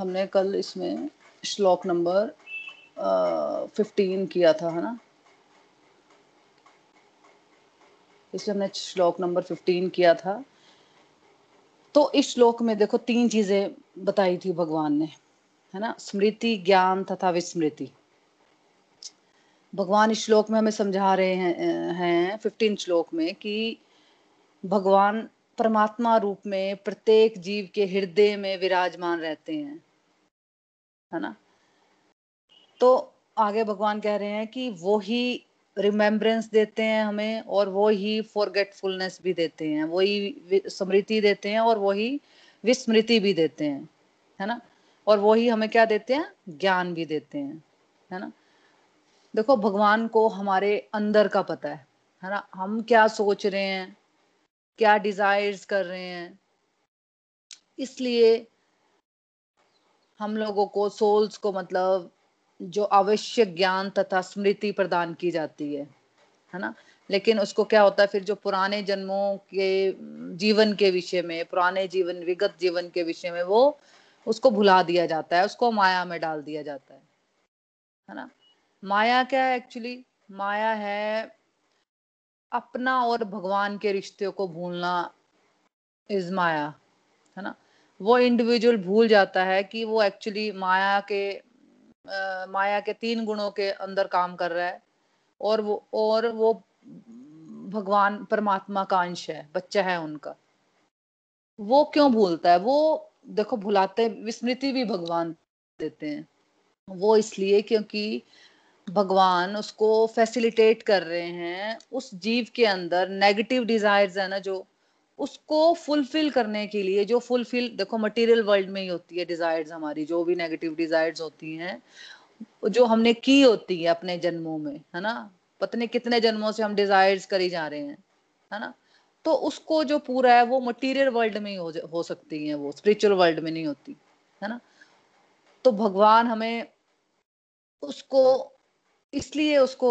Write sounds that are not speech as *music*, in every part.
हमने कल इसमें श्लोक नंबर फिफ्टीन किया था, है ना? इसलिए हमने श्लोक नंबर फिफ्टीन किया था। तो इस श्लोक में देखो तीन चीज़ें बताई थी भगवान ने, है ना? स्मृति, ज्ञान तथा विस्मृति। भगवान इस श्लोक में हमें समझा रहे हैं हैं फिफ्टीन श्लोक में कि भगवान परमात्मा रूप में प्रत्येक जीव के हृदय में विराजमान रहते हैं। है ना? तो आगे भगवान कह रहे हैं कि वो ही रिमेम्बरेंस देते हैं हमें और वो ही फॉरगेटफुलनेस भी देते हैं। वही स्मृति देते हैं और वही विस्मृति भी देते हैं, है ना? और वही हमें क्या देते हैं? ज्ञान भी देते हैं, है ना? देखो, भगवान को हमारे अंदर का पता है है ना? हम क्या सोच रहे हैं, क्या डिजायर्स कर रहे हैं, इसलिए हम लोगों को सोल्स को मतलब जो आवश्यक ज्ञान तथा स्मृति प्रदान की जाती है है ना? लेकिन उसको क्या होता है, फिर जो पुराने जन्मों के, जीवन के विषय में, पुराने जीवन, विगत जीवन के विषय में वो उसको भुला दिया जाता है, उसको माया में डाल दिया जाता है है ना? माया क्या है एक्चुअली माया है अपना और भगवान के रिश्ते को भूलना इज़ माया, है ना? वो इंडिविजुअल भूल जाता है कि वो एक्चुअली माया के आ, माया के तीन गुणों के अंदर काम कर रहा है और वो और वो भगवान परमात्मा का अंश है बच्चा है उनका। वो क्यों भूलता है? वो देखो भुलाते विस्मृति भी भगवान देते हैं। वो इसलिए क्योंकि भगवान उसको फैसिलिटेट कर रहे हैं उस जीव के अंदर नेगेटिव डिजायर्स है ना जो उसको फुलफिल करने के लिए जो फुलफिल देखो मटेरियल वर्ल्ड में ही होती है डिजायर्स हमारी जो भी नेगेटिव डिजायर्स होती हैं जो हमने की होती है अपने जन्मों में है ना? पता नहीं कितने जन्मों से हम डिजायर्स करी जा रहे हैं है ना? तो उसको जो पूरा है वो मटेरियल वर्ल्ड में ही हो, हो सकती है वो स्पिरिचुअल वर्ल्ड में नहीं होती है ना? तो भगवान हमें उसको इसलिए उसको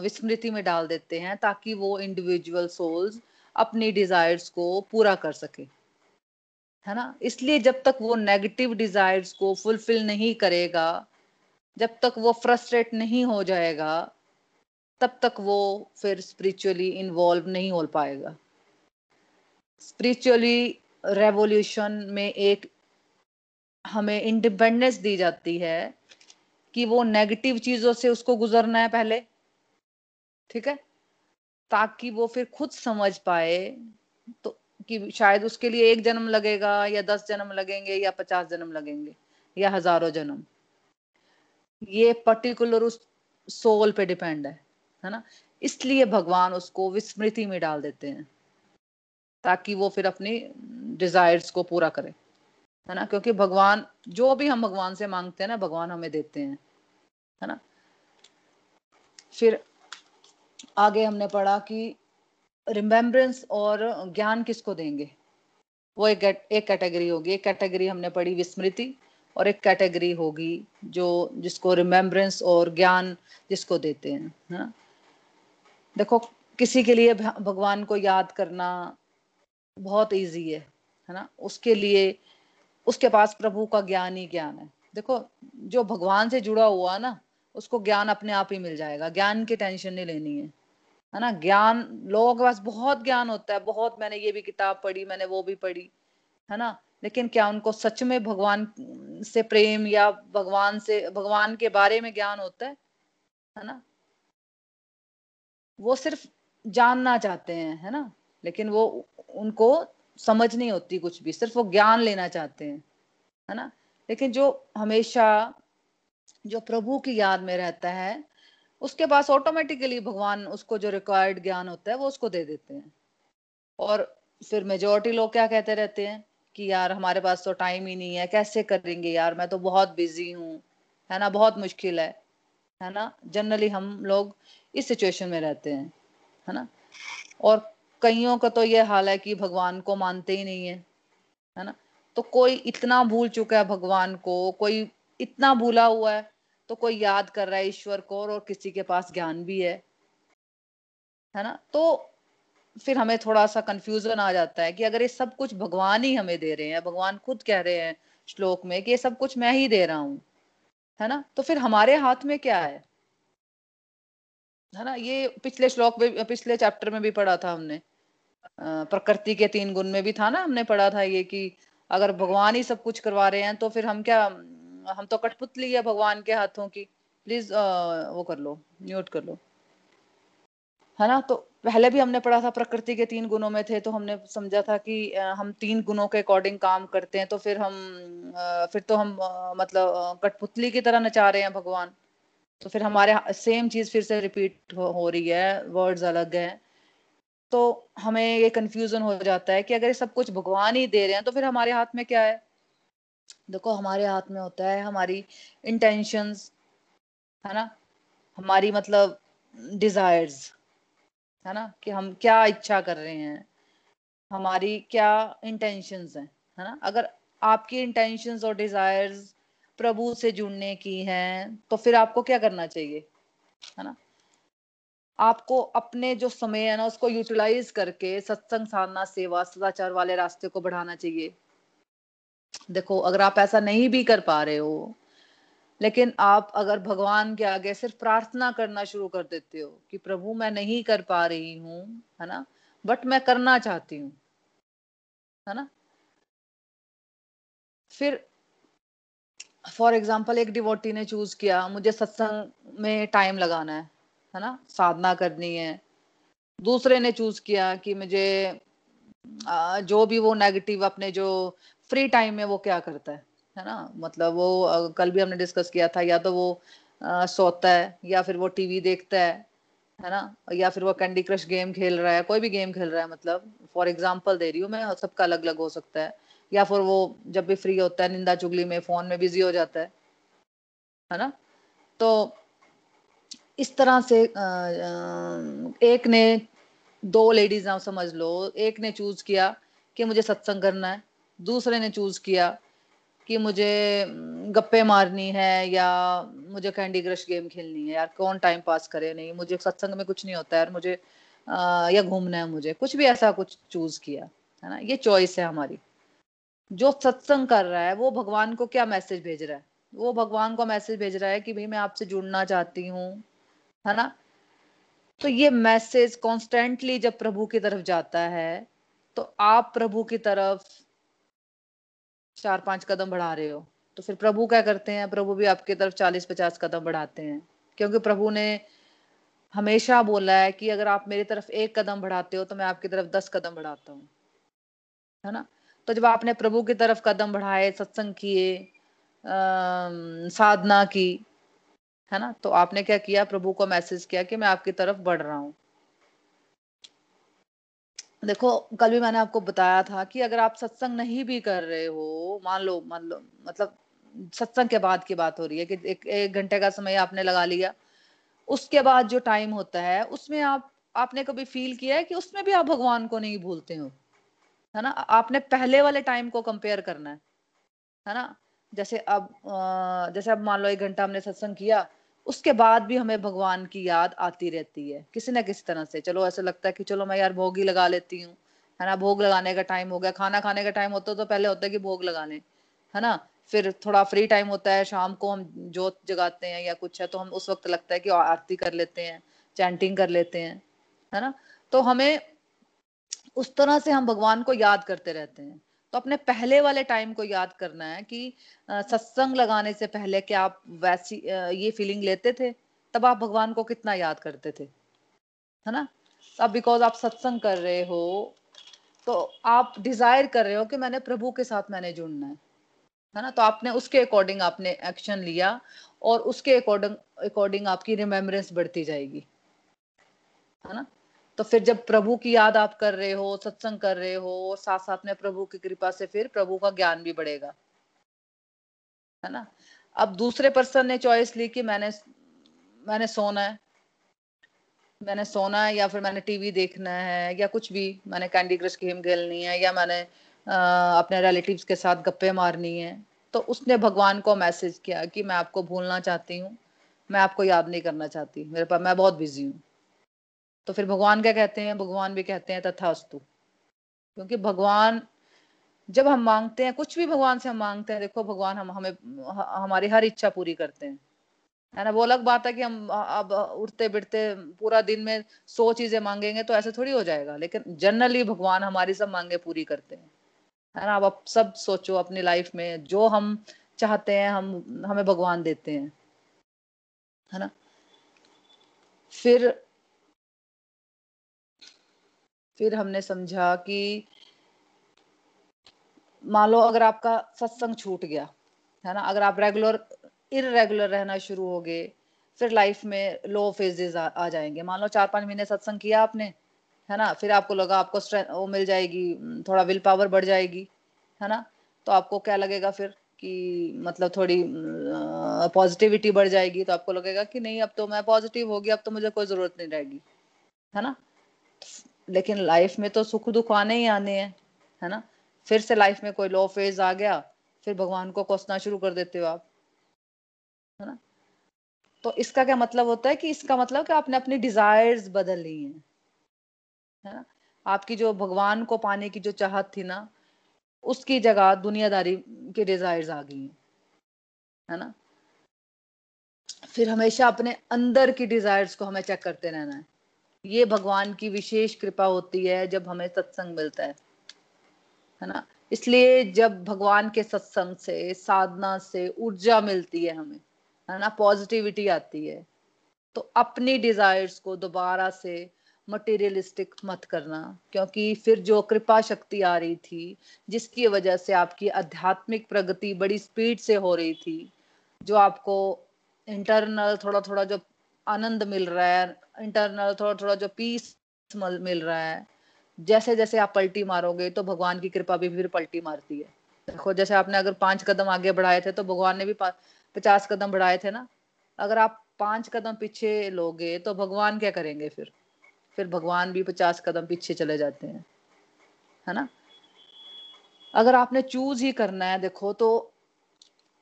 विस्मृति में डाल देते हैं ताकि वो इंडिविजुअल सोल्स अपनी डिजायर्स को पूरा कर सके। है ना? इसलिए जब तक वो नेगेटिव डिजायर्स को फुलफिल नहीं करेगा, जब तक वो फ्रस्ट्रेट नहीं हो जाएगा, तब तक वो फिर स्पिरिचुअली इन्वॉल्व नहीं हो पाएगा। स्पिरिचुअली रेवोल्यूशन में एक हमें इंडिपेंडेंस दी जाती है कि वो नेगेटिव चीज़ों से उसको गुजरना है पहले। ठीक है? ताकि वो फिर खुद समझ पाए तो कि शायद उसके लिए एक जन्म लगेगा या दस जन्म लगेंगे या पचास जन्म लगेंगे या हज़ारों जन्म। ये पर्टिकुलर उस सोल पे डिपेंड है है ना? इसलिए भगवान उसको विस्मृति में डाल देते हैं, ताकि वो फिर अपनी डिजायर्स को पूरा करे, है ना? क्योंकि भगवान, जो भी हम भगवान से मांगते हैं ना, भगवान हमें देते हैं, है ना? फिर आगे हमने पढ़ा कि रिमेम्बरेंस और ज्ञान किसको देंगे? वो एक एक कैटेगरी होगी। एक कैटेगरी हमने पढ़ी विस्मृति और एक कैटेगरी होगी जो, जिसको रिमेम्बरेंस और ज्ञान जिसको देते हैं ना? देखो, किसी के लिए भगवान को याद करना बहुत इजी है है ना? उसके लिए, उसके पास प्रभु का ज्ञान ही ज्ञान है। देखो, जो भगवान से जुड़ा हुआ ना उसको ज्ञान अपने आप ही मिल जाएगा। ज्ञान की टेंशन नहीं लेनी है है ना? ज्ञान, लोगों के पास बहुत ज्ञान होता है, बहुत मैंने ये भी किताब पढ़ी, मैंने वो भी पढ़ी, है ना? लेकिन क्या उनको सच में भगवान से प्रेम या भगवान से, भगवान के बारे में ज्ञान होता है? है ना? वो सिर्फ़ जानना चाहते हैं, है ना? लेकिन वो उनको समझ नहीं होती कुछ भी, सिर्फ़ वो ज्ञान लेना चाहते हैं, है ना? लेकिन जो हमेशा जो प्रभु की याद में रहता है, उसके पास ऑटोमेटिकली भगवान उसको जो रिक्वायर्ड ज्ञान होता है, वो उसको दे देते हैं। और फिर मेजोरिटी लोग क्या कहते रहते हैं कि यार हमारे पास तो टाइम ही नहीं है, कैसे करेंगे यार? मैं तो बहुत बिज़ी हूँ, है ना? बहुत मुश्किल है है ना? जनरली हम लोग इस सिचुएशन में रहते हैं, है ना? और कईयों का तो ये हाल है कि भगवान को मानते ही नहीं है है ना? तो कोई इतना भूल चुका है भगवान को, कोई इतना भूला हुआ है तो कोई याद कर रहा है ईश्वर को और किसी के पास ज्ञान भी है है ना? तो फिर हमें थोड़ा सा कंफ्यूजन आ जाता है कि अगर ये सब कुछ भगवान ही हमें दे रहे हैं, भगवान खुद कह रहे हैं श्लोक में कि ये सब कुछ मैं ही दे रहा हूँ, है ना? तो फिर हमारे हाथ में क्या है? है ना? ये पिछले श्लोक में पिछले चैप्टर में भी पढ़ा था हमने। प्रकृति के तीन गुण में भी था ना? हमने पढ़ा था ये कि अगर भगवान ही सब कुछ करवा रहे हैं तो फिर हम क्या हम तो कठपुतली है भगवान के हाथों की। प्लीज़ वो कर लो म्यूट कर लो। है ना? तो पहले भी हमने पढ़ा था प्रकृति के तीन गुणों में थे तो हमने समझा था कि हम तीन गुणों के अकॉर्डिंग काम करते हैं तो फिर हम फिर तो हम मतलब कठपुतली की तरह नचा रहे हैं भगवान। तो फिर हमारे सेम चीज़ फिर से रिपीट हो, हो रही है वर्ड्स अलग हैं। तो हमें ये कंफ्यूजन हो जाता है कि अगर ये सब कुछ भगवान ही दे रहे हैं तो फिर हमारे हाथ में क्या है? देखो, हमारे हाथ में होता है, हमारी इंटेंशंस है ना? हमारी मतलब डिजायर्स है ना? कि हम क्या इच्छा कर रहे हैं, हमारी क्या इंटेंशंस हैं, है ना? अगर आपकी इंटेंशंस और डिजायर्स प्रभु से जुड़ने की हैं तो फिर आपको क्या करना चाहिए, है ना? आपको अपने जो समय है ना, उसको यूटिलाइज करके सत्संग, साधना, सेवा, सदाचार वाले रास्ते को बढ़ाना चाहिए। देखो, अगर आप ऐसा नहीं भी कर पा रहे हो, लेकिन आप अगर भगवान के आगे सिर्फ़ प्रार्थना करना शुरू कर देते हो कि प्रभु मैं नहीं कर पा रही हूँ, है ना? बट मैं करना चाहती हूँ, है ना? फिर फॉर एग्ज़ाम्पल एक डिवोटी ने चूज़ किया, मुझे सत्संग में टाइम लगाना है है ना? साधना करनी है। दूसरे ने चूज़ किया कि मुझे जो भी वो नेगेटिव अपने जो फ्री टाइम में वो क्या करता है? है ना? मतलब वो कल भी हमने डिस्कस किया था या तो वो आ, सोता है या फिर वो टीवी देखता है है ना? या फिर वो कैंडी क्रश गेम खेल रहा है कोई भी गेम खेल रहा है मतलब फॉर एग्ज़ाम्पल दे रही हूँ मैं सबका अलग अलग हो सकता है। या फिर वो जब भी फ्री होता है निंदा चुगली में फ़ोन में बिज़ी हो जाता है है ना? तो इस तरह से एक ने दो लेडीज़ समझ लो एक ने चूज़ किया कि मुझे सत्संग करना है दूसरे ने चूज़ किया कि मुझे गप्पे मारनी है या मुझे कैंडी क्रश गेम खेलनी है। यार कौन टाइम पास करे? नहीं मुझे सत्संग में कुछ नहीं होता यार। मुझे आ, या घूमना है मुझे। कुछ भी ऐसा कुछ चूज़ किया है ना? ये चॉइस है हमारी। जो सत्संग कर रहा है वो भगवान को क्या मैसेज भेज रहा है? वो भगवान को मैसेज भेज रहा है कि भाई मैं आपसे जुड़ना चाहती हूँ है ना? तो ये मैसेज कॉन्स्टेंटली जब प्रभु की तरफ़ जाता है तो आप प्रभु की तरफ़ चार पाँच कदम बढ़ा रहे हो। तो फिर प्रभु क्या करते हैं? प्रभु भी आपकी तरफ़ चालीस पचास कदम बढ़ाते हैं। क्योंकि प्रभु ने हमेशा बोला है कि अगर आप मेरी तरफ़ एक कदम बढ़ाते हो तो मैं आपकी तरफ़ दस कदम बढ़ाता हूँ। है ना? तो जब आपने प्रभु की तरफ़ कदम बढ़ाए, सत्संग किए साधना की, है ना? तो आपने क्या किया? प्रभु को मैसेज किया कि मैं आपकी तरफ़ बढ़ रहा हूँ। देखो, कल भी मैंने आपको बताया था कि अगर आप सत्संग नहीं भी कर रहे हो, मान लो मान लो मतलब सत्संग के बाद की बात हो रही है कि एक एक घंटे का समय आपने लगा लिया, उसके बाद जो टाइम होता है, उसमें आप, आपने कभी फील किया है कि उसमें भी आप भगवान को नहीं भूलते हो? है ना? आपने पहले वाले टाइम को कंपेयर करना है है ना? जैसे अब जैसे अब मान लो एक घंटा हमने सत्संग किया उसके बाद भी हमें भगवान की याद आती रहती है, किसी ना किसी तरह से। चलो, ऐसा लगता है कि चलो मैं यार भोग ही लगा लेती हूँ, है ना? भोग लगाने का टाइम हो गया, खाना खाने का टाइम होता है तो पहले होता है कि भोग लगा लें, है ना? फिर थोड़ा फ्री टाइम होता है, शाम को हम जोत जगाते हैं या कुछ है तो हम उस वक्त लगता है कि आरती कर लेते हैं चैंटिंग कर लेते हैं, है ना? तो हमें उस तरह से हम भगवान को याद करते रहते हैं। तो अपने पहले वाले टाइम को याद करना है कि सत्संग लगाने से पहले क्या आप वैसी ये फीलिंग लेते थे, तब आप भगवान को कितना याद करते थे? है ना? अब बिकॉज़ आप सत्संग कर रहे हो तो आप डिज़ायर कर रहे हो कि मैंने प्रभु के साथ मैंने जुड़ना है। है ना? तो आपने उसके अकॉर्डिंग आपने एक्शन लिया और उसके अकॉर्डिंग अकॉर्डिंग आपकी रिमेम्बरेंस बढ़ती जाएगी। है ना? तो फिर जब प्रभु की याद आप कर रहे हो सत्संग कर रहे हो और साथ साथ में प्रभु की कृपा से फिर प्रभु का ज्ञान भी बढ़ेगा। है ना? अब दूसरे पर्सन ने चॉइस ली कि मैंने मैंने सोना है। मैंने सोना है या फिर मैंने टीवी देखना है या कुछ भी। मैंने कैंडी क्रश गेम खेलनी है या मैंने आ, अपने रिलेटिव्स के साथ गप्पे मारनी है। तो उसने भगवान को मैसेज किया कि मैं आपको भूलना चाहती हूँ मैं आपको याद नहीं करना चाहती। मेरे पास मैं बहुत बिज़ी हूँ। तो फिर भगवान क्या कहते हैं? भगवान भी कहते हैं, तथास्तु. क्योंकि भगवान, जब हम मांगते हैं, कुछ भी भगवान से हम मांगते हैं, देखो भगवान हम, हमें, हमारी हर इच्छा पूरी करते हैं। है ना? वो अलग बात है कि हम अब उठते बिठते पूरा दिन में सौ चीज़ें मांगेंगे तो ऐसे थोड़ी हो जाएगा, लेकिन जनरली भगवान हमारी सब मांगे पूरी करते हैं। है ना? अब आप सब सोचो अपनी लाइफ में, जो हम चाहते हैं, हम, हमें भगवान देते हैं। है ना? फिर फिर हमने समझा कि मान लो अगर आपका सत्संग छूट गया है ना? अगर आप रेगुलर इरेगुलर रहना शुरू हो गए फिर लाइफ में लो फेजेस आ, आ जाएँगे। मान लो चार पाँच महीने सत्संग किया आपने है ना? फिर आपको लगा आपको स्ट्रेंथ वो मिल जाएगी थोड़ा विल पावर बढ़ जाएगी है ना? तो आपको क्या लगेगा फिर कि मतलब थोड़ी पॉजिटिविटी बढ़ जाएगी तो आपको लगेगा कि नहीं अब तो मैं पॉजिटिव होगी अब तो मुझे कोई ज़रूरत नहीं रहेगी है ना? लेकिन लाइफ में तो सुख दुख आने ही आने हैं, है ना? फिर से लाइफ में कोई लो फ़ेज़ आ गया, फिर भगवान को कोसना शुरू कर देते हो आप, है ना? तो इसका क्या मतलब होता है कि इसका मतलब कि आपने अपनी डिजायर्स बदल ली हैं, है ना? आपकी जो भगवान को पाने की जो चाहत थी ना, उसकी जगह दुनियादारी के डिजायर्स आ गई हैं ना? फिर हमेशा अपने अंदर की डिजायर्स को हमें चेक करते रहना है। ये भगवान की विशेष कृपा होती है जब हमें सत्संग मिलता है है ना? इसलिए जब भगवान के सत्संग से, साधना से ऊर्जा मिलती है हमें, है ना? पॉजिटिविटी आती है। तो अपनी डिजायर्स को दोबारा से मटेरियलिस्टिक मत करना, क्योंकि फिर जो कृपा शक्ति आ रही थी, जिसकी वजह से आपकी आध्यात्मिक प्रगति बड़ी स्पीड से हो रही थी, जो आपको इंटरनल थोड़ा थोड़ा जो आनंद मिल रहा है इंटरनल थोड़ा थोड़ा जो पीस मिल रहा है। जैसे जैसे आप पलटी मारोगे तो भगवान की कृपा भी फिर पलटी मारती है। देखो, जैसे आपने अगर पाँच कदम आगे बढ़ाए थे तो भगवान ने भी पचास कदम बढ़ाए थे ना? अगर आप पाँच कदम पीछे लोगे तो भगवान क्या करेंगे फिर? फिर भगवान भी पचास कदम पीछे चले जाते हैं। है ना? अगर आपने चूज़ ही करना है, देखो तो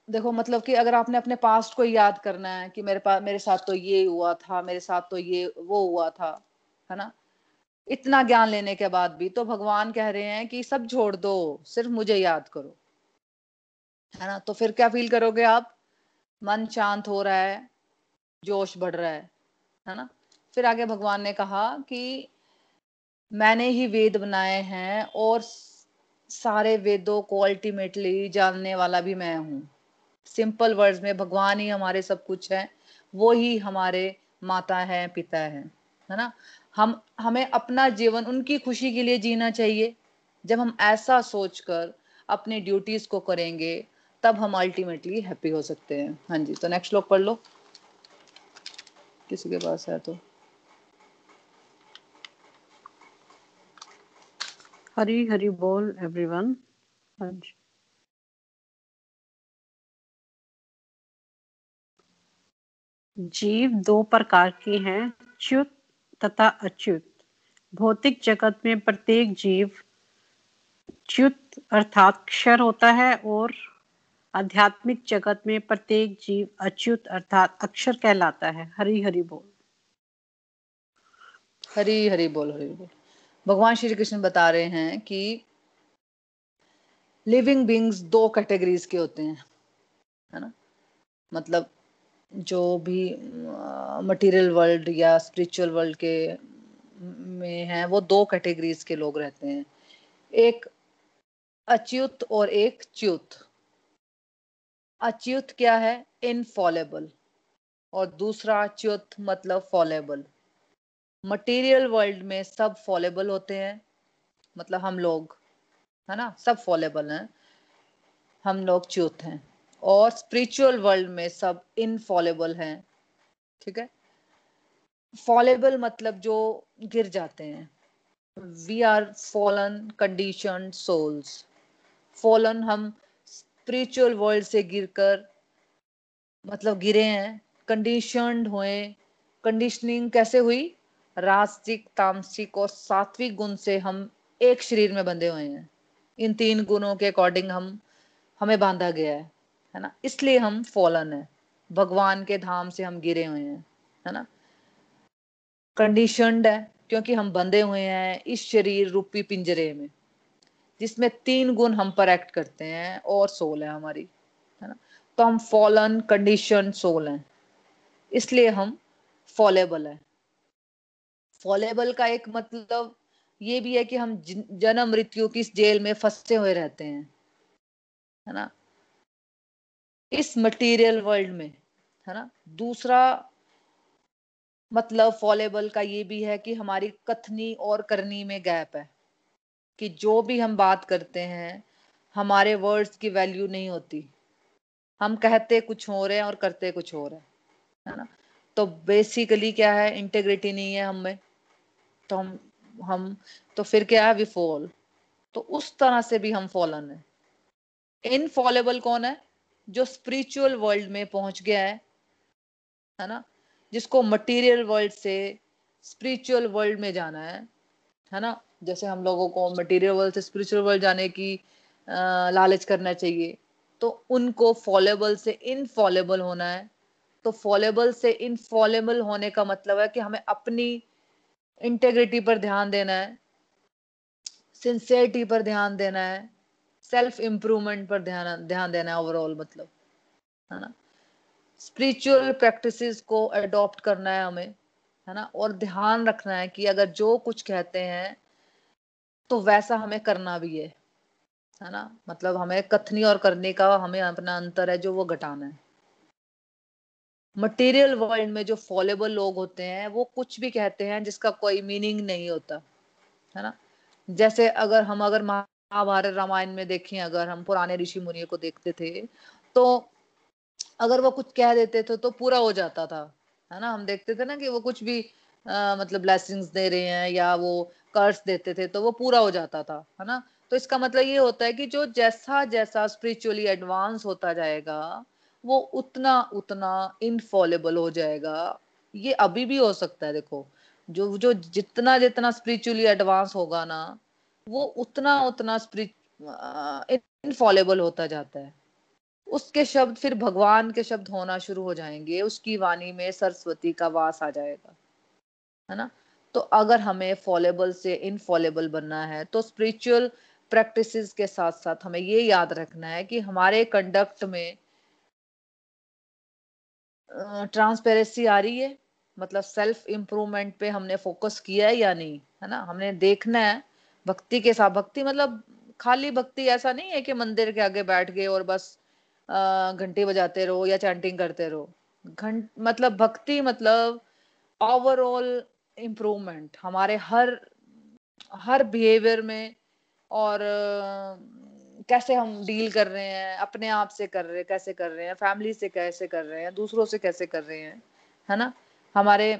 देखो मतलब कि अगर आपने अपने पास्ट को याद करना है कि मेरे पास मेरे साथ तो ये हुआ था, मेरे साथ तो ये, वो हुआ था, है ना? इतना ज्ञान लेने के बाद भी तो भगवान कह रहे हैं कि सब छोड़ दो, सिर्फ़ मुझे याद करो, है ना? तो फिर क्या फील करोगे आप? मन शांत हो रहा है, जोश बढ़ रहा है है ना? फिर आगे भगवान ने कहा कि मैंने ही वेद बनाए हैं और सारे वेदों को अल्टीमेटली जानने वाला भी मैं हूँ। सिंपल वर्ड्स में, भगवान ही हमारे सब कुछ है, वो ही हमारे माता है, पिता है है ना? हम, हमें अपना जीवन, उनकी खुशी के लिए जीना चाहिए। जब हम ऐसा सोचकर अपनी ड्यूटीज़ को करेंगे, तब हम अल्टीमेटली हैप्पी हो सकते हैं। हाँ जी तो नेक्स्ट लोग पढ़ लो। किसी के पास है तो। हरी हरी बोल एवरीवन हाँ जी। जीव दो प्रकार के हैं, च्युत तथा अच्युत। भौतिक जगत में प्रत्येक जीव च्युत अर्थात क्षर होता है और आध्यात्मिक जगत में प्रत्येक जीव अच्युत अर्थात अक्षर कहलाता है। हरी हरि बोल। हरी हरी बोल हरी बोल। भगवान श्री कृष्ण बता रहे हैं कि लिविंग बींग्स दो कैटेगरीज के होते हैं, है ना? मतलब जो भी मटेरियल वर्ल्ड या स्पिरिचुअल वर्ल्ड के में हैं, वो दो कैटेगरीज के लोग रहते हैं। एक अच्युत और एक च्युत। अच्युत क्या है? इनफॉलेबल और दूसरा च्युत मतलब फॉलेबल मटेरियल वर्ल्ड में सब फॉलेबल होते हैं मतलब हम लोग, है ना? सब फॉलेबल हैं। हम लोग च्युत हैं। और स्पिरिचुअल वर्ल्ड में सब इनफॉलेबल हैं, ठीक है? फॉलेबल मतलब जो गिर जाते हैं। We are fallen condition souls fallen हम स्पिरिचुअल वर्ल्ड से गिरकर मतलब गिरे हैं कंडीशनड हुए। कंडीशनिंग कैसे हुई? रास्तिक, तामसिक और सात्विक गुण से हम एक शरीर में बंधे हुए हैं। इन तीन गुणों के अकॉर्डिंग हम, हमें बांधा गया है। है ना? इसलिए हम फॉलन है। भगवान के धाम से हम गिरे हुए हैं, है ना? कंडीशनड है, क्योंकि हम बंधे हुए हैं इस शरीर रूपी पिंजरे में, जिसमें तीन गुण हम पर एक्ट करते हैं और सोल है हमारी, है ना? तो हम फॉलन कंडीशन सोल हैं। इसलिए हम फॉलेबल है। फॉलेबल का एक मतलब ये भी है कि हम जन्म मृत्यु की इस जेल में फंसे हुए रहते हैं, है ना? इस मटेरियल वर्ल्ड में, है ना? दूसरा मतलब फॉलेबल का ये भी है कि हमारी कथनी और करनी में गैप है, कि जो भी हम बात करते हैं, हमारे वर्ड्स की वैल्यू नहीं होती। हम कहते कुछ हो रहे हैं और करते कुछ हो रहे हैं, है ना? तो बेसिकली क्या है? इंटेग्रिटी नहीं है हमें तो हम हम तो फिर क्या है? वी फॉल तो उस तरह से भी हम फॉलन है। इनफॉलेबल कौन है? जो स्पिरिचुअल वर्ल्ड में पहुँच गया है है ना? जिसको मटेरियल वर्ल्ड से स्पिरिचुअल वर्ल्ड में जाना है है ना? जैसे हम लोगों को मटेरियल वर्ल्ड से स्पिरिचुअल वर्ल्ड जाने की आ, लालच करना चाहिए तो उनको फॉलेबल से इनफॉलेबल होना है। तो फॉलेबल से इनफॉलेबल होने का मतलब है कि हमें अपनी इंटेग्रिटी पर ध्यान देना है सिंसियरिटी पर ध्यान देना है सेल्फ इम्प्रूवमेंट पर ध्यान ध्यान देना है ओवरऑल मतलब है ना? स्पिरिचुअल प्रैक्टिसेस को अडॉप्ट करना है हमें, है ना? और ध्यान रखना है कि अगर जो कुछ कहते हैं तो वैसा हमें करना भी है है ना? मतलब हमें कथनी और करने का हमें अपना अंतर है जो वो घटाना है। मटेरियल वर्ल्ड में जो फॉलेबल लोग होते हैं, वो कुछ भी कहते हैं जिसका कोई मीनिंग नहीं होता, है ना? जैसे अगर हम, अगर महाभारत रामायण में देखें अगर हम पुराने ऋषि मुनियों को देखते थे तो अगर वो कुछ कह देते थे तो पूरा हो जाता था है ना? हम देखते थे ना कि वो कुछ भी आ, मतलब ब्लेसिंग्स दे रहे हैं या वो कर्स देते थे तो वो पूरा हो जाता था है ना? तो इसका मतलब ये होता है कि जो जैसा जैसा स्पिरिचुअली एडवांस होता जाएगा वो उतना उतना इनफॉलेबल हो जाएगा। ये अभी भी हो सकता है देखो जो जो जितना जितना स्पिरिचुअली एडवांस होगा ना वो उतना उतना इनफॉलेबल होता जाता है। उसके शब्द फिर भगवान के शब्द होना शुरू हो जाएँगे, उसकी वाणी में सरस्वती का वास आ जाएगा, है ना? तो अगर हमें फॉलेबल से इनफॉलेबल बनना है तो स्पिरिचुअल प्रैक्टिसेस के साथ साथ हमें ये याद रखना है कि हमारे कंडक्ट में ट्रांसपेरेंसी आ रही है। मतलब सेल्फ इम्प्रूवमेंट पे हमने फोकस किया है या नहीं, है ना? हमने देखना है भक्ति के साथ, भक्ति मतलब खाली भक्ति ऐसा नहीं है कि मंदिर के आगे बैठ गए और बस घंटी बजाते रहो या चैंटिंग करते रहो। घंट मतलब भक्ति मतलब ओवरऑल इम्प्रूवमेंट हमारे हर हर बिहेवियर में और कैसे हम डील कर रहे हैं, अपने आप से कर रहे हैं कैसे कर रहे हैं फैमिली से कैसे कर रहे हैं, दूसरों से कैसे कर रहे हैं, है ना? हमारे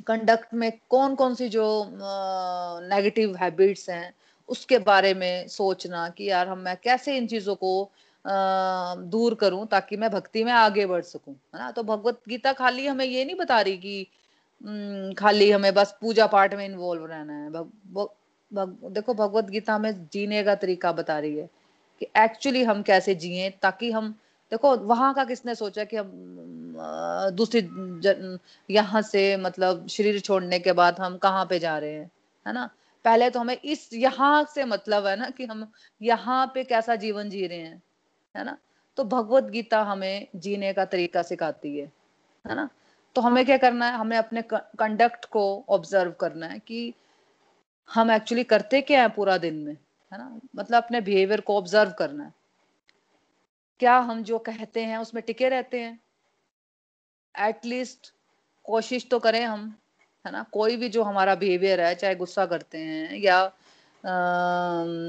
कंडक्ट में कौन कौन सी जो नेगेटिव हैबिट्स हैं उसके बारे में सोचना कि यार हम मैं कैसे इन चीज़ों को आ, दूर करूँ ताकि मैं भक्ति में आगे बढ़ सकूँ है ना? तो भगवत गीता खाली हमें ये नहीं बता रही कि खाली हमें बस पूजा पाठ में इन्वॉल्व रहना है। भग, भग, भग, देखो भगवत गीता हमें जीने का तरीका बता रही है कि एक्चुअली हम कैसे जिए ताकि हम देखो, वहाँ का किसने सोचा कि हम दूसरी यहाँ से मतलब शरीर छोड़ने के बाद हम कहाँ पे जा रहे हैं, है ना? पहले तो हमें इस यहाँ से मतलब है ना कि हम यहाँ पे कैसा जीवन जी रहे हैं, है ना? तो भगवत गीता हमें जीने का तरीका सिखाती है है ना? तो हमें क्या करना है? हमें अपने कंडक्ट को ऑब्ज़र्व करना है कि हम एक्चुअली करते क्या है पूरा दिन में, है ना? मतलब अपने बिहेवियर को ऑब्ज़र्व करना है। क्या हम जो कहते हैं उसमें टिके रहते हैं? एटलीस्ट कोशिश तो करें हम है ना? कोई भी जो हमारा बिहेवियर है चाहे गुस्सा करते हैं या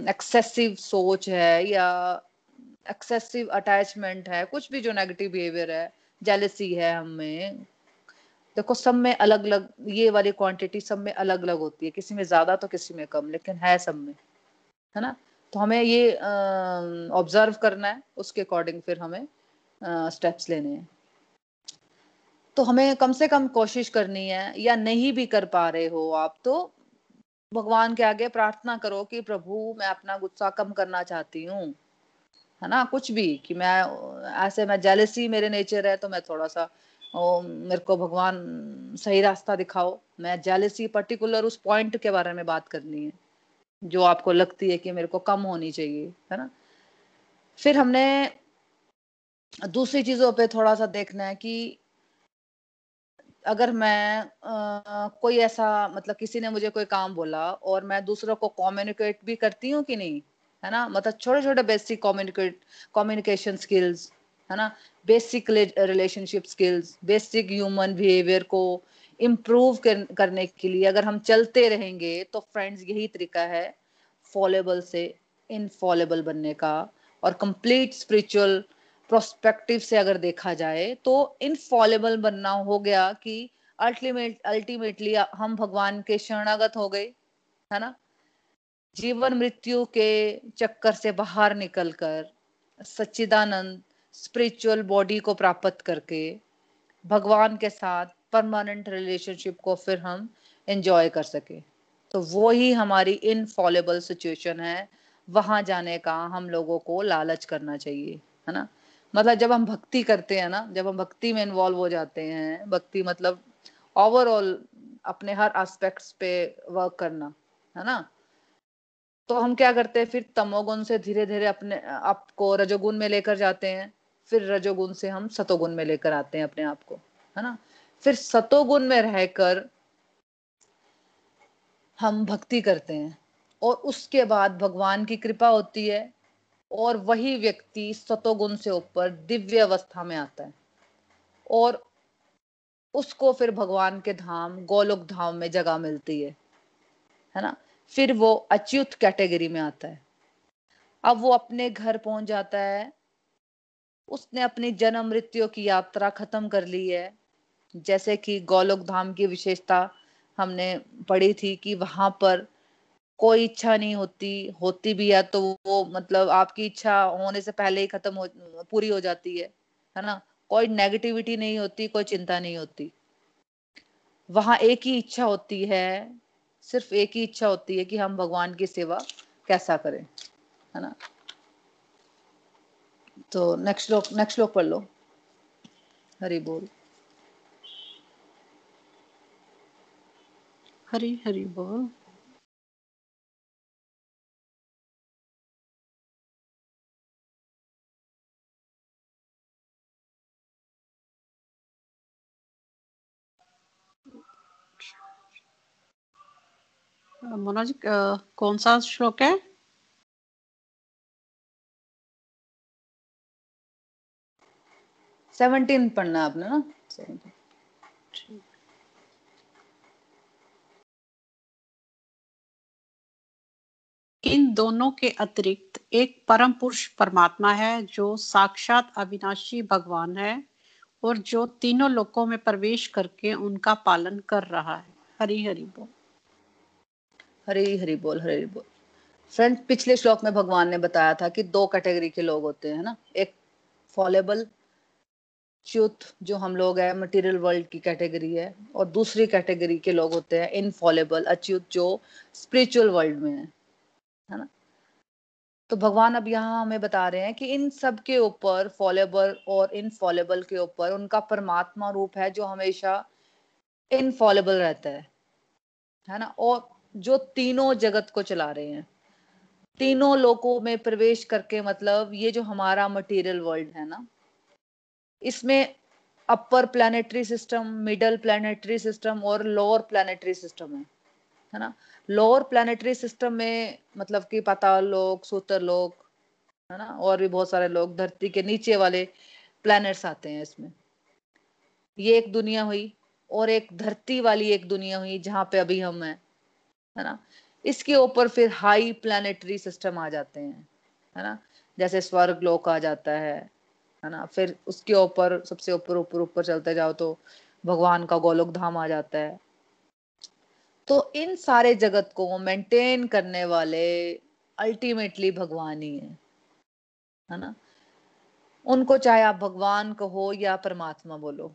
एक्सेसिव uh, सोच है या एक्सेसिव अटैचमेंट है कुछ भी जो नेगेटिव बिहेवियर है जेलसी है हमें देखो सब में अलग अलग ये वाली क्वांटिटी सब में अलग अलग होती है किसी में ज़्यादा तो किसी में कम लेकिन है सब में है ना? तो हमें ये ऑब्ज़र्व करना है उसके अकॉर्डिंग फिर हमें स्टेप्स लेने हैं। तो हमें कम से कम कोशिश करनी है या नहीं भी कर पा रहे हो आप तो भगवान के आगे प्रार्थना करो कि प्रभु मैं अपना गुस्सा कम करना चाहती हूँ। है ना? कुछ भी कि मैं ऐसे मैं जेलसी मेरे नेचर है तो मैं थोड़ा सा ओ, मेरे को भगवान सही रास्ता दिखाओ। मैं जेलसी पर्टिकुलर उस पॉइंट के बारे में बात करनी है। जो आपको लगती है कि मेरे को कम होनी चाहिए है ना? फिर हमने दूसरी चीज़ों पे थोड़ा सा देखना है कि अगर मैं आ, कोई ऐसा मतलब किसी ने मुझे कोई काम बोला और मैं दूसरों को कम्युनिकेट भी करती हूँ कि नहीं है ना? मतलब छोटे छोटे बेसिक कम्युनिकेट कम्युनिकेशन स्किल्स है ना? Basic relationship skills basic human behaviour को इम्प्रूव कर, करने के लिए अगर हम चलते रहेंगे तो फ्रेंड्स यही तरीका है फॉलेबल से इनफॉलेबल बनने का और कंप्लीट स्पिरिचुअल प्रोस्पेक्टिव से अगर देखा जाए तो इनफॉलेबल बनना हो गया कि अल्टीमेट अल्टीमेटली हम भगवान के शरणागत हो गए है ना? जीवन मृत्यु के चक्कर से बाहर निकलकर सच्चिदानंद स्पिरिचुअल बॉडी को प्राप्त करके भगवान के साथ परमानेंट रिलेशनशिप को फिर हम एंजॉय कर सके। तो वो ही हमारी इनफॉलेबल सिचुएशन है। वहाँ जाने का हम लोगों को लालच करना चाहिए, है ना? मतलब जब हम भक्ति करते हैं ना, जब हम भक्ति में इन्वॉल्व हो जाते हैं, भक्ति मतलब ओवरऑल अपने हर एस्पेक्ट्स पे वर्क करना, है ना? तो हम क्या करते हैं, फिर तमोगुण से धीरे धीरे अपने, आपको रजोगुण में लेकर जाते हैं। फिर रजोगुण से हम सतोगुण में लेकर आते हैं अपने आप को, है ना? फिर सतोगुण में रहकर हम भक्ति करते हैं। और उसके बाद भगवान की कृपा होती है और वही व्यक्ति सतोगुण से ऊपर दिव्य अवस्था में आता है। और उसको फिर भगवान के धाम, गोलोक धाम में जगह मिलती है। है ना? फिर वो अच्युत कैटेगरी में आता है। अब वो अपने घर पहुँच जाता है। उसने अपनी जन्म मृत्यु की यात्रा खत्म कर ली है। जैसे कि गोलोक धाम की विशेषता हमने पढ़ी थी कि वहाँ पर कोई इच्छा नहीं होती होती भी है तो वो मतलब आपकी इच्छा होने से पहले ही खत्म हो, पूरी हो जाती है है ना? कोई नेगेटिविटी नहीं होती, कोई चिंता नहीं होती। वहाँ एक ही इच्छा होती है, सिर्फ़ एक ही इच्छा होती है कि हम भगवान की सेवा कैसा करें, है ना? तो नेक्स्ट श्लोक नेक्स्ट श्लोक पढ़ लो। हरी बोल। हरी हरी बोल। मनोज कौन सा श्लोक है? सेवनटीन पढ़ना आपने ना? इन दोनों के अतिरिक्त एक परम पुरुष परमात्मा है, जो साक्षात अविनाशी भगवान है और जो तीनों लोकों में प्रवेश करके उनका पालन कर रहा है। हरी हरी बोल। हरी हरी बोल हरी बोल। फ्रेंड पिछले श्लोक में भगवान ने बताया था कि दो कैटेगरी के लोग होते हैं ना? एक फॉलेबल च्युत, जो हम लोग है मटेरियल वर्ल्ड की कैटेगरी है, और दूसरी कैटेगरी के लोग होते हैं इनफॉलेबल अच्युत, जो स्पिरिचुअल वर्ल्ड में है। है ना? तो भगवान अब यहाँ हमें बता रहे हैं कि इन सब के ऊपर फॉलेबल और इनफॉलेबल के ऊपर उनका परमात्मा रूप है जो हमेशा इनफॉलेबल रहता है। है ना? और जो तीनों जगत को चला रहे हैं। तीनों लोकों में प्रवेश करके मतलब ये जो हमारा मटेरियल वर्ल्ड है ना, इसमें upper planetary system middle planetary system और लोअर प्लानिटरी सिस्टम है। है ना? लोअर प्लानिटरी सिस्टम में मतलब कि पाताल लोग सूत्र लोग है ना? और भी बहुत सारे लोग धरती के नीचे वाले प्लैनेट्स आते हैं इसमें। ये एक दुनिया हुई और एक धरती वाली एक दुनिया हुई जहाँ पे अभी हम हैं, है ना? इसके ऊपर फिर हाई प्लानिटरी सिस्टम आ जाते हैं, है ना? जैसे स्वर्ग लोक आ जाता है है ना? फिर उसके ऊपर, सबसे ऊपर ऊपर ऊपर चलते जाओ तो भगवान का गोलोक धाम आ जाता है। तो इन सारे जगत को मेंटेन करने वाले अल्टीमेटली भगवान ही है है ना? उनको चाहे आप भगवान कहो या परमात्मा बोलो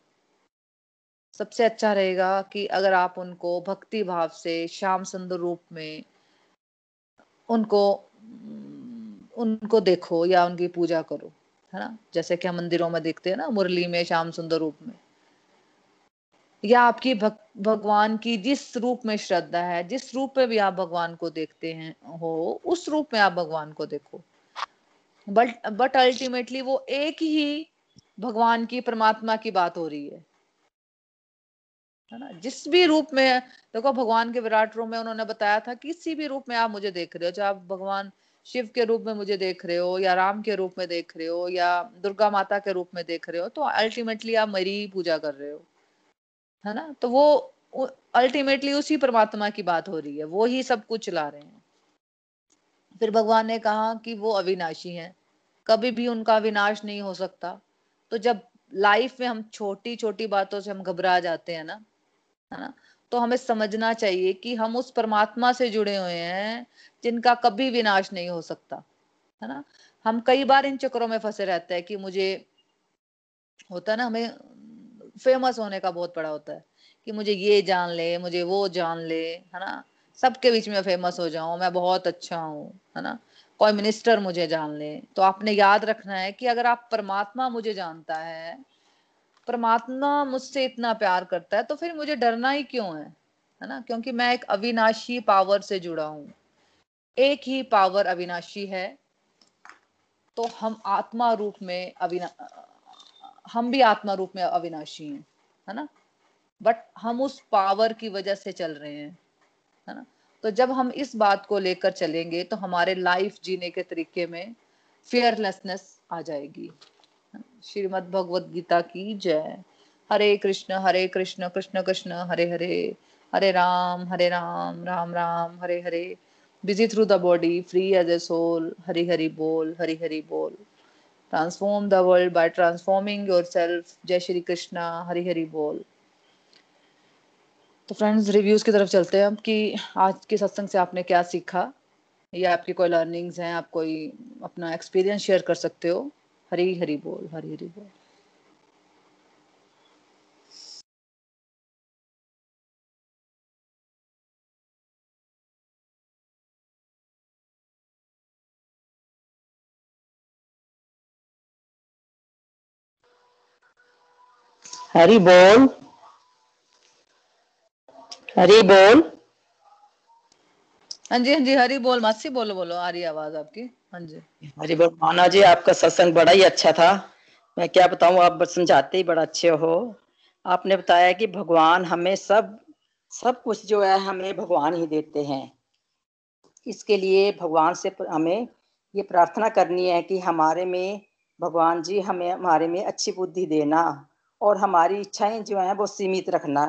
सबसे अच्छा रहेगा कि अगर आप उनको भक्ति भाव से श्याम सुंदर रूप में उनको उनको देखो या उनकी पूजा करो है ना? जैसे कि हम मंदिरों में देखते हैं ना मुरली में श्याम सुंदर रूप में। या आपकी भग, भगवान की जिस रूप में श्रद्धा है, जिस रूप में भी आप भगवान को देखते हैं, हो, उस रूप में आप भगवान को देखो। बट बट अल्टीमेटली वो एक ही भगवान की, परमात्मा की बात हो रही है। है ना? जिस भी रूप में, देखो, भगवान के विराट रूप में उन्होंने बताया था, किसी भी रूप में आप मुझे देख रहे हो चाहे आप भगवान शिव के रूप में मुझे देख रहे हो, या राम के रूप में देख रहे हो, या दुर्गा माता के रूप में देख रहे हो तो अल्टीमेटली आप मेरी पूजा कर रहे हो। है ना? तो वो अल्टीमेटली उसी परमात्मा की बात हो रही है। वो ही सब कुछ चला रहे हैं। फिर भगवान ने कहा कि वो अविनाशी हैं। कभी भी उनका विनाश नहीं हो सकता। तो जब लाइफ में हम छोटी छोटी बातों से हम घबरा जाते हैं ना, है ना? तो हमें समझना चाहिए कि हम उस परमात्मा से जुड़े हुए हैं, जिनका कभी विनाश नहीं हो सकता, है ना? हम कई बार इन चक्रों में फंसे रहते हैं कि मुझे होता है ना, हमें फ़ेमस होने का बहुत बड़ा होता है कि मुझे ये जान ले, मुझे वो जान ले, है ना? सबके बीच में फ़ेमस हो जाऊँ, मैं बहुत अच्छा हूँ, है ना? कोई मिनिस्टर मुझे जान ले। तो आपने याद रखना है कि अगर आप परमात्मा मुझे जानता है, परमात्मा मुझसे इतना प्यार करता है तो फिर मुझे डरना ही क्यों है? है ना? क्योंकि मैं एक अविनाशी पावर से जुड़ा हूँ। एक ही पावर अविनाशी है तो हम आत्मा रूप में अविना हम भी आत्मा रूप में अविनाशी हैं, है ना? बट हम उस पावर की वजह से चल रहे हैं, है ना? तो जब हम इस बात को लेकर चलेंगे तो हमारे लाइफ जीने के तरीके में फियरलेसनेस आ जाएगी। श्रीमद भगवत गीता की जय। Hare Krishna Hare Krishna Krishna Krishna, Hare Hare Hare Ram Hare Ram Ram Ram, Hare Hare. Busy through the body free as a soul Hari Hari बोल, हरी हरी बोल। The world by transforming yourself जय श्री कृष्णा हरी हरी बोल तो friends reviews की तरफ़ चलते हैं हम कि आज के सत्संग से आपने क्या सीखा? या आपकी कोई लर्निंग्स हैं? आप कोई अपना एक्सपीरियंस शेयर कर सकते हो? हरी हरी बोल हरी हरी बोल हरी बोल। हरी बोल। हाँ जी हाँ जी हरी बोल मासी बोलो बोलो आ रही आवाज़ आपकी। हाँ जी। हरी बोल माना जी आपका सत्संग बड़ा ही अच्छा था। मैं क्या बताऊँ आप समझाते ही बड़ा अच्छे हो। आपने बताया कि भगवान हमें सब सब कुछ जो है हमें भगवान ही देते हैं। इसके लिए भगवान से हमें ये प्रार्थना करनी है कि हमारे में भगवान जी हमें हमारे में अच्छी बुद्धि देना। और हमारी इच्छाएँ जो है वो सीमित रखना,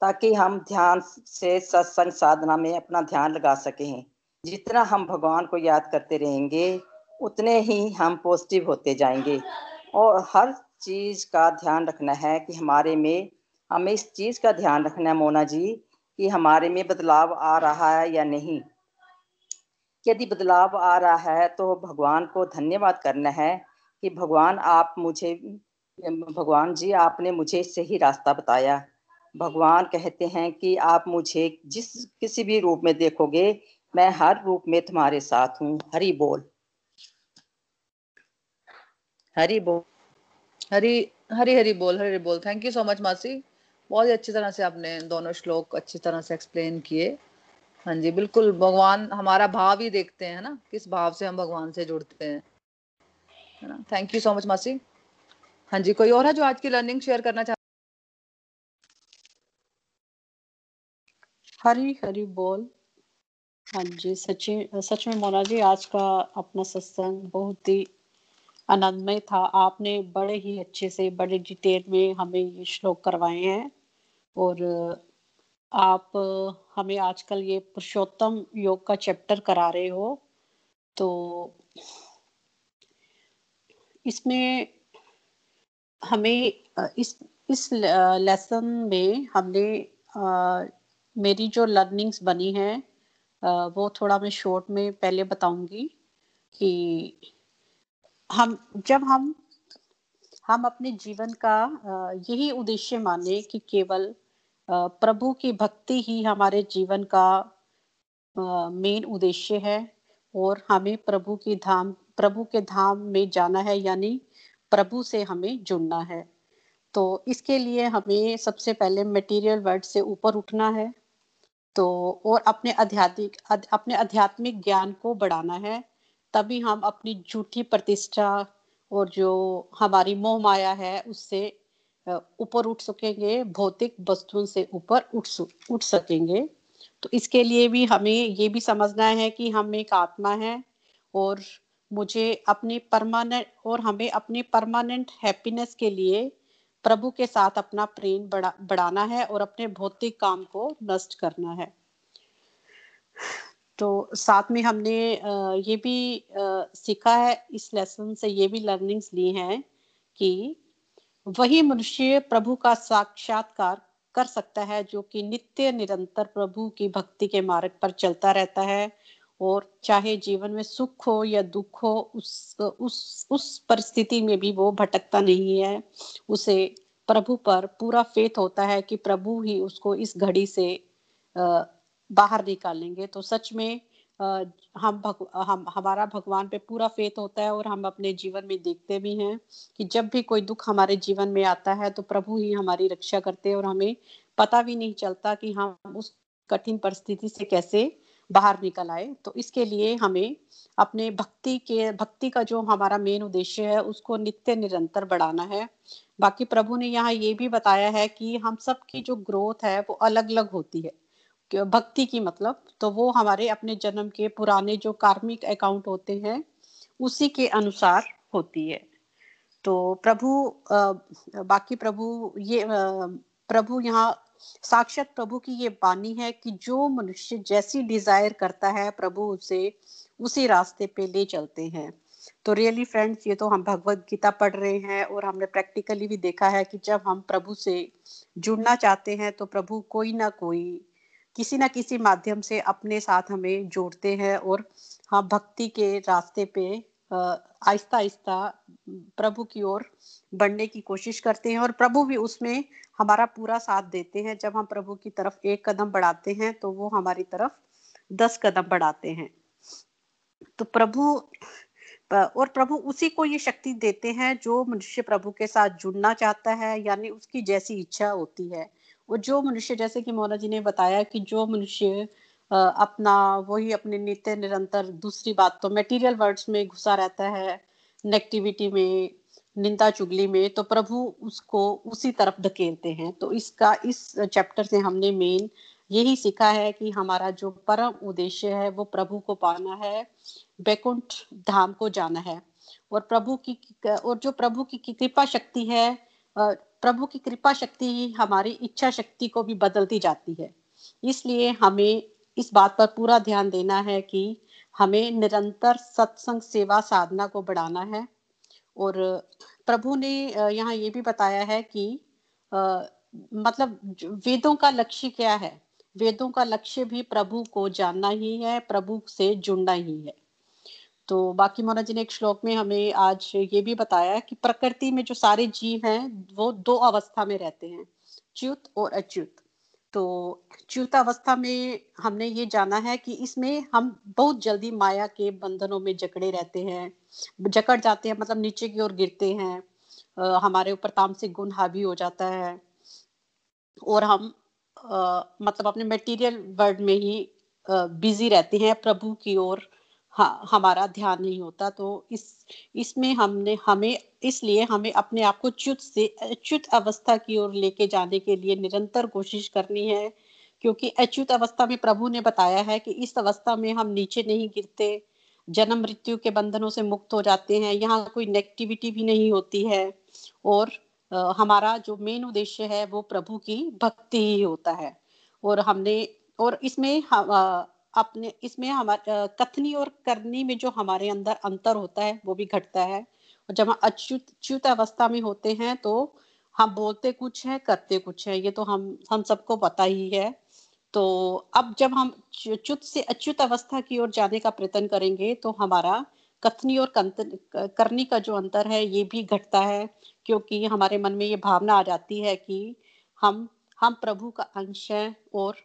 ताकि हम ध्यान से सत्संग साधना में अपना ध्यान लगा सकें। जितना हम भगवान को याद करते रहेंगे, उतने ही हम पॉजिटिव होते जाएँगे। और हर चीज़ का ध्यान रखना है कि हमारे में, हमें इस चीज़ का ध्यान रखना है मोना जी, कि हमारे में बदलाव आ रहा है या नहीं। यदि बदलाव आ रहा है तो भगवान को धन्यवाद करना है कि भगवान आप मुझे भगवान जी, आपने मुझे सही रास्ता बताया। भगवान कहते हैं कि आप मुझे जिस किसी भी रूप में देखोगे, मैं हर रूप में तुम्हारे साथ हूँ। हरी बोल। हरी बोल। हरी हरी हरी बोल हरी बोल। थैंक यू सो मच मासी। बहुत ही अच्छी तरह से आपने दोनों श्लोक अच्छी तरह से एक्सप्लेन किए। हाँ जी, बिल्कुल, भगवान हमारा भाव ही देखते हैं ना? किस भाव से हम भगवान से जुड़ते हैं। थैंक यू सो मच मासी। हाँ जी, कोई और है जो आज की लर्निंग शेयर करना चाहते हरी हरी बोल। हाँ जी, सची, सच में मोना जी, आज का अपना सत्संग बहुत ही आनंदमय था। आपने बड़े ही अच्छे से, बड़े डिटेल में हमें ये श्लोक करवाए हैं और आप हमें आजकल ये पुरुषोत्तम योग का चैप्टर करा रहे हो। तो इसमें हमें इस इस लेसन में हमने आ, मेरी जो लर्निंग्स बनी है वो थोड़ा मैं शॉर्ट में पहले बताऊँगी कि हम जब हम हम अपने जीवन का यही उद्देश्य माने कि केवल प्रभु की भक्ति ही हमारे जीवन का मेन उद्देश्य है और हमें प्रभु की धाम प्रभु के धाम में जाना है यानी प्रभु से हमें जुड़ना है। तो इसके लिए हमें सबसे पहले मटेरियल वर्ड से ऊपर उठना है। तो और अपने आध्यात्मिक अपने आध्यात्मिक ज्ञान को बढ़ाना है। तभी हम अपनी झूठी प्रतिष्ठा और जो हमारी मोह माया है, उससे ऊपर उठ सकेंगे, भौतिक वस्तुओं से ऊपर उठ उठ सकेंगे। तो इसके लिए भी हमें ये भी समझना है कि हम एक आत्मा है और मुझे अपने परमानेंट और हमें अपने परमानेंट हैप्पीनेस के लिए प्रभु के साथ अपना प्रेम बढ़ा, बढ़ाना है और अपने भौतिक काम को नष्ट करना है। तो साथ में हमने ये भी सीखा है, इस लेसन से ये भी लर्निंग्स ली हैं कि वही मनुष्य प्रभु का साक्षात्कार कर सकता है जो कि नित्य निरंतर प्रभु की भक्ति के मार्ग पर चलता रहता है और चाहे जीवन में सुख हो या दुख हो उस उस उस परिस्थिति में भी वो भटकता नहीं है। उसे प्रभु पर पूरा फेथ होता है कि प्रभु ही उसको इस घड़ी से बाहर निकालेंगे। तो सच में हम भग, हम हमारा भगवान पे पूरा फेथ होता है और हम अपने जीवन में देखते भी हैं कि जब भी कोई दुख हमारे जीवन में आता है तो प्रभु ही हमारी रक्षा करते हैं और हमें पता भी नहीं चलता कि हम उस कठिन परिस्थिति से कैसे बाहर निकल आए। तो इसके लिए हमें अपने भक्ति के, भक्ति का जो हमारा मेन उद्देश्य है, उसको नित्य निरंतर बढ़ाना है। बाकी प्रभु ने यहाँ ये भी बताया है कि हम सब की जो ग्रोथ है, वो अलग अलग होती है। भक्ति की मतलब तो वो हमारे अपने जन्म के पुराने जो कार्मिक अकाउंट होते हैं, उसी के अनुसार होती है। तो प्रभु बाकी प्रभु ये प्रभु यहाँ साक्षात प्रभु की ये बानी है कि जो मनुष्य जैसी डिज़ायर करता है, प्रभु उसे उसी रास्ते पे ले चलते हैं। तो रियली फ्रेंड्स ये तो हम भगवत गीता पढ़ रहे हैं और हमने प्रैक्टिकली भी देखा है कि जब हम प्रभु से जुड़ना चाहते हैं तो प्रभु कोई ना कोई, किसी ना किसी माध्यम से अपने साथ हमें जोड़ते हैं और हम भक्ति के रास्ते पे आहिस्ता आहिस्ता प्रभु की ओर बढ़ने की कोशिश करते हैं और प्रभु भी उसमें हमारा पूरा साथ देते हैं। जब हम प्रभु की तरफ़ एक कदम बढ़ाते हैं तो वो हमारी तरफ़ दस कदम बढ़ाते हैं। तो प्रभु और प्रभु उसी को ये शक्ति देते हैं जो मनुष्य प्रभु के साथ जुड़ना चाहता है, यानी उसकी जैसी इच्छा होती है। और जो मनुष्य, जैसे कि मोना जी ने बताया कि जो मनुष्य अपना वही अपने नित्य निरंतर दूसरी बात तो मटेरियल वर्ड्स में घुसा रहता है नेगेटिविटी में, निंदा चुगली में तो प्रभु उसको उसी तरफ़ धकेलते हैं। तो इसका, इस चैप्टर से हमने मेन यही सीखा है कि हमारा जो परम उद्देश्य है, वो प्रभु को पाना है, बैकुंठ धाम को जाना है। और प्रभु की, और जो प्रभु की कृपा शक्ति है प्रभु की कृपा शक्ति ही हमारी इच्छा शक्ति को भी बदलती जाती है। इसलिए हमें इस बात पर पूरा ध्यान देना है कि हमें निरंतर सत्संग सेवा साधना को बढ़ाना है। और प्रभु ने यहाँ ये भी बताया है कि आ, मतलब वेदों का लक्ष्य क्या है? वेदों का लक्ष्य भी प्रभु को जानना ही है प्रभु से जुड़ना ही है। तो बाकी मोना जी ने एक श्लोक में हमें आज ये भी बताया कि प्रकृति में जो सारे जीव हैं वो दो अवस्था में रहते हैं च्युत और अच्युत। तो अवस्था में हमने ये जाना है कि इसमें हम बहुत जल्दी माया के बंधनों में जकड़े रहते हैं जकड़ जाते हैं मतलब नीचे की ओर गिरते हैं आ, हमारे ऊपर तामसिक गुण हावी हो जाता है। और हम आ, मतलब अपने मटेरियल वर्ल्ड में ही बिज़ी रहते हैं प्रभु की ओर हाँ हमारा ध्यान नहीं होता तो इस इसमें हमने हमें इसलिए हमें अपने आप को च्युत से अच्युत अवस्था की ओर लेके जाने के लिए निरंतर कोशिश करनी है क्योंकि अच्युत अवस्था में प्रभु ने बताया है कि इस अवस्था में हम नीचे नहीं गिरते जन्म मृत्यु के बंधनों से मुक्त हो जाते हैं यहाँ कोई नेगेटिविटी भी नहीं होती है और आ, हमारा जो मेन उद्देश्य है वो प्रभु की भक्ति ही होता है और हमने और इसमें हम, अपने, इसमें हमारे कथनी और करनी में जो हमारे अंदर अंतर होता है, वो भी घटता है। और जब हम अच्युत, च्युत अवस्था में होते हैं तो हम बोलते कुछ है, करते कुछ है, ये तो हम हम सबको पता ही है। तो अब जब हम च्युत से अच्युत अवस्था की ओर जाने का प्रयत्न करेंगे तो हमारा कथनी और करनी का जो अंतर है, ये भी घटता है। क्योंकि हमारे मन में ये भावना आ जाती है कि हम हम प्रभु का अंश है और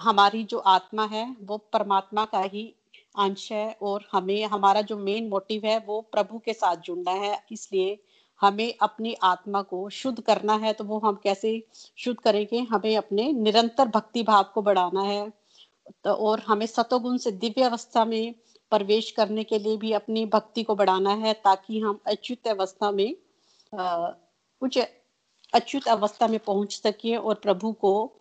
हमारी जो आत्मा है, वो परमात्मा का ही अंश है और हमें, हमारा जो मेन मोटिव है, वो प्रभु के साथ जुड़ना है। इसलिए हमें अपनी आत्मा को शुद्ध करना है तो वो हम कैसे शुद्ध करेंगे? हमें अपने निरंतर भक्ति भाव को बढ़ाना है। तो और हमें सतोगुण से दिव्य अवस्था में प्रवेश करने के लिए भी अपनी भक्ति को बढ़ाना है, ताकि हम अच्युत अवस्था में, अः, कुछ अच्युत अवस्था में पहुँच सके और प्रभु को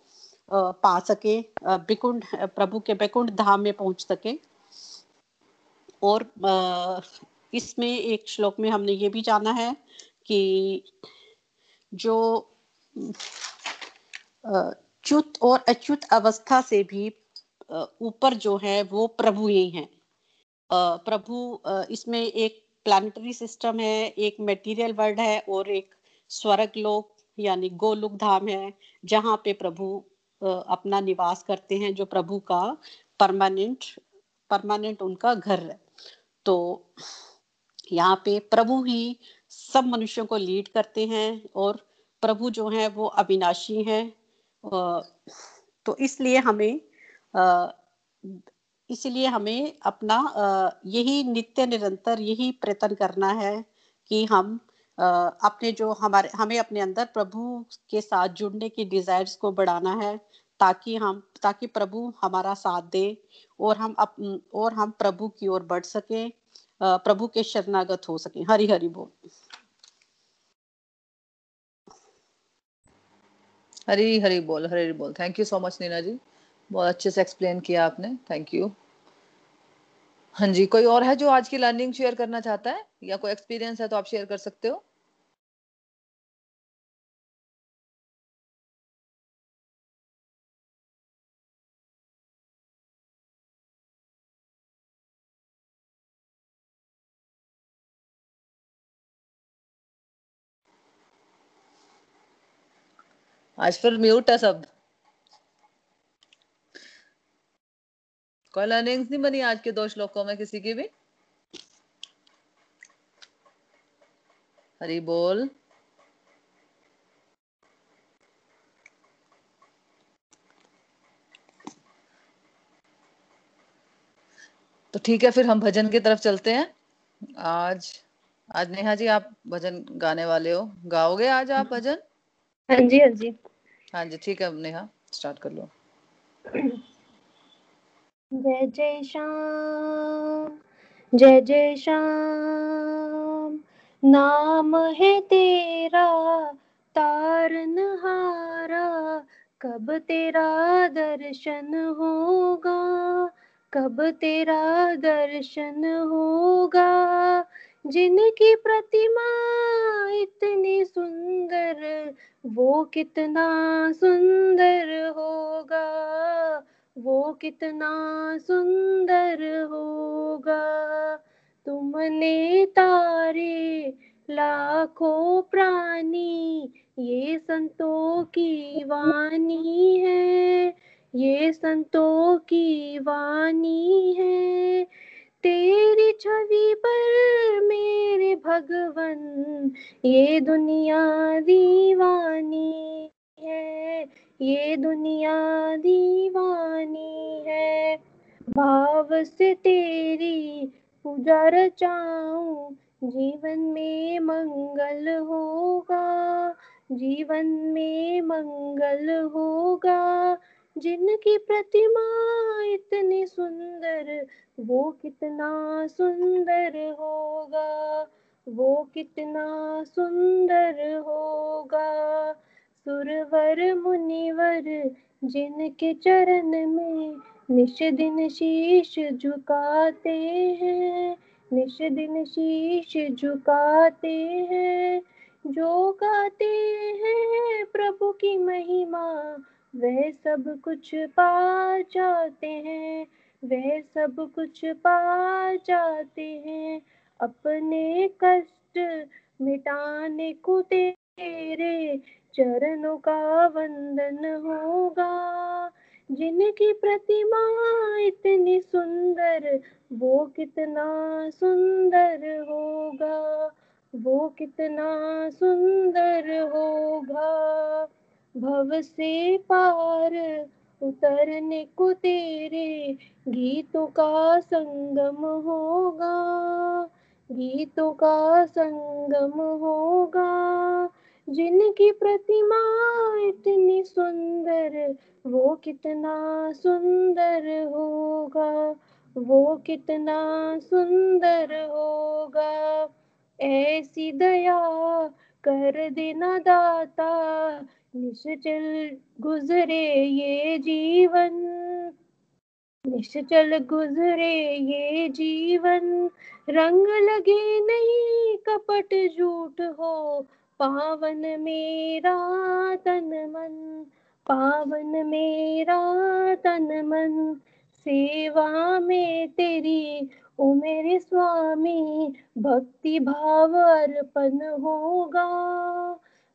पा सके बिकुंड प्रभु के बैकुंठ धाम में पहुँच सके। और इसमें एक श्लोक में हमने ये भी जाना है कि जो च्युत और अच्युत अवस्था से भी ऊपर जो है, वो प्रभु ही है। प्रभु इसमें एक प्लानिटरी सिस्टम है, एक मटेरियल वर्ल्ड है और एक स्वर्ग लोक यानी गोलोक धाम है, जहाँ पे प्रभु अपना निवास करते हैं, जो प्रभु का परमानेंट परमानेंट उनका घर है। तो यहाँ पे प्रभु ही सब मनुष्यों को लीड करते हैं और प्रभु जो है वो अविनाशी है। तो इसलिए हमें इसलिए हमें अपना यही नित्य निरंतर यही प्रयत्न करना है कि हम अपने जो हमारे हमें अपने अंदर प्रभु के साथ जुड़ने की डिजायर्स को बढ़ाना है ताकि हम ताकि प्रभु हमारा साथ दे और हम अप, और हम प्रभु की ओर बढ़ सके प्रभु के शरणागत हो सके। हरि हरि बोल। हरी हरी बोल हरी हरी बोल। Thank you so much Neena ji. बहुत अच्छे से एक्सप्लेन किया आपने। थैंक यू हाँ जी, कोई और है जो आज की लर्निंग शेयर करना चाहता है? या कोई एक्सपीरियंस है तो आप शेयर कर सकते हो? आज फिर म्यूट है सब। कोई लर्निंग्स नहीं बनी आज के दो श्लोकों में किसी की भी? हरी बोल। तो ठीक है फिर हम भजन की तरफ़ चलते हैं। आज आज नेहा जी आप भजन गाने वाले हो। गाओगे आज आप भजन? हाँ जी हाँ जी। हाँ जी ठीक है नेहा स्टार्ट कर लो। *clears throat* जय जय श्याम, जय जय श्याम। नाम है तेरा तारन हारा, कब तेरा दर्शन होगा, कब तेरा दर्शन होगा। जिनकी प्रतिमा इतनी सुंदर, वो कितना सुंदर होगा। वो कितना सुंदर होगा। तुमने तारे, लाखों प्राणी, ये संतों की वाणी है। ये संतों की वाणी है। तेरी छवि पर मेरे भगवन, ये दुनिया दीवानी है। ये दुनिया दीवानी है। भाव से तेरी पूजा रचाऊं, जीवन में मंगल होगा, जीवन में मंगल होगा। जिनकी प्रतिमा इतनी सुंदर, वो कितना सुंदर होगा, वो कितना सुंदर होगा। सुरवर मुनिवर, जिनके चरण में निश दिन शीश झुकाते हैं। निश दिन शीश झुकाते हैं। जो गाते हैं प्रभु की महिमा, वह सब कुछ पा जाते हैं। वह सब कुछ पा जाते हैं। अपने कष्ट मिटाने को तेरे चरणों का वंदन होगा, जिनकी प्रतिमा इतनी सुंदर, वो कितना सुंदर होगा, वो कितना सुंदर होगा। भव से पार उतरने को तेरे गीतों का संगम होगा, गीतों का संगम होगा। जिनकी प्रतिमा इतनी सुंदर, वो कितना सुंदर होगा? वो कितना सुंदर होगा? ऐसी दया कर देना दाता, निश्चल गुजरे ये जीवन। निश्चल गुजरे ये जीवन, रंग लगे नहीं, कपट झूठ हो पावन मेरा तन मन, पावन मेरा तन मन, सेवा में तेरी ओ मेरे स्वामी, भक्ति भाव अर्पण होगा,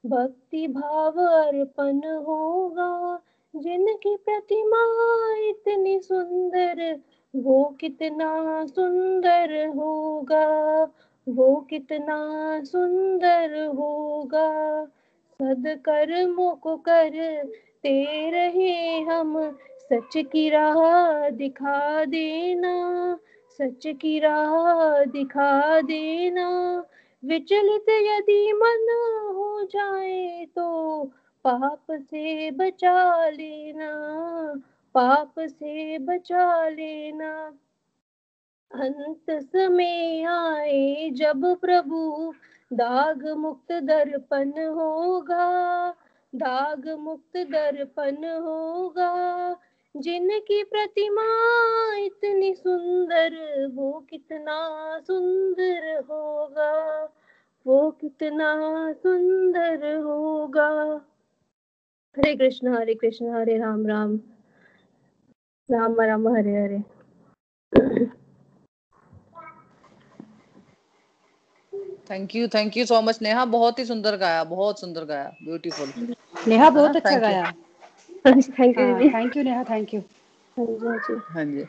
भक्ति भाव अर्पण होगा। जिनकी प्रतिमा इतनी सुंदर, वो कितना सुंदर होगा। वो कितना सुंदर होगा। सदकर्मों को कर ते रहे हम, सच की राह दिखा देना, सच की राह दिखा देना। विचलित यदि मन हो जाए तो पाप से बचा लेना, पाप से बचा लेना। अंत समय आए जब प्रभु, दाग मुक्त दर्पण होगा, दाग मुक्त दर्पण होगा, जिनकी प्रतिमा इतनी सुंदर, वो कितना सुंदर होगा, वो कितना सुंदर होगा। Hare Krishna Hare Krishna, Hare Ram Ram. Ram Ram, Hare Hare. Thank you thank you so much Neha बहुत ही सुंदर गाया बहुत सुंदर गाया ब्यूटीफुल नेहा बहुत अच्छा thank गाया। Thank you thank you Neha thank you हाँ जी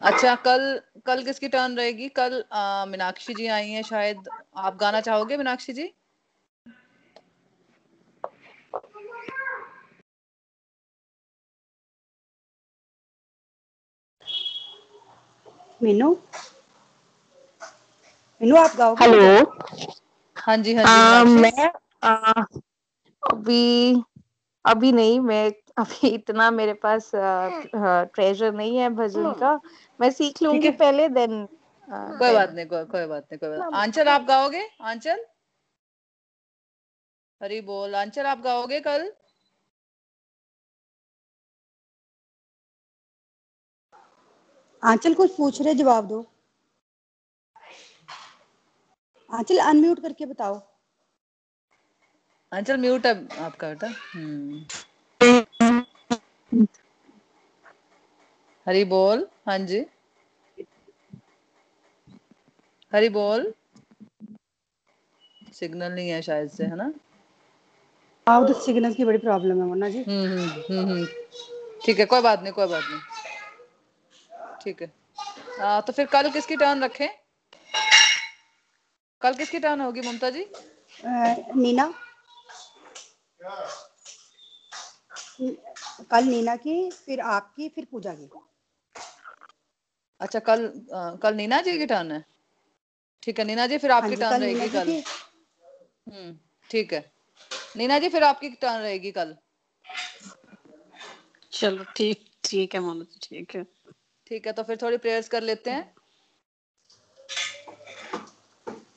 अच्छा कल कल किसकी टर्न रहेगी? कल मीनाक्षी जी आई हैं शायद. आप गाना चाहोगे मीनाक्षी जी? मीनू? मीनू आप गाओगे हेलो। हाँ जी हाँ जी मीनाक्षी मैं आ, अभी अभी नहीं मैं अभी इतना मेरे पास ट्रेजर नहीं है भजन का। मैं सीख लूँगी पहले देन कोई बात नहीं कोई कोई बात नहीं कोई बात आंचल आप गाओगे? आंचल? हरी बोल। आंचल आप गाओगे कल? आंचल कुछ पूछ रहे जवाब दो। आंचल अनम्यूट करके बताओ। आंचल म्यूट है आपका बेटा। हम्म। हरी बोल हाँ जी। हरी बोल। सिग्नल नहीं है शायद से है ना? आओ तो सिग्नल की बड़ी प्रॉब्लम है वरना जी। हम्म हम्म हम्म हम्म। ठीक है कोई बात नहीं कोई बात नहीं। ठीक है। आ, तो फिर कल किसकी टर्न रखें? कल किसकी टर्न होगी ममता जी? नीना। कल नीना की फिर आपकी फिर पूजा की। अच्छा कल आ, कल नीना जी की टर्न है? ठीक है नीना जी फिर हाँ आपकी टर्न रहेगी कल। हम्म ठीक है। नीना जी फिर आपकी टर्न रहेगी कल। चलो ठीक ठीक है मोनू जी ठीक है। ठीक है तो फिर थोड़ी प्रेयर्स कर लेते हैं।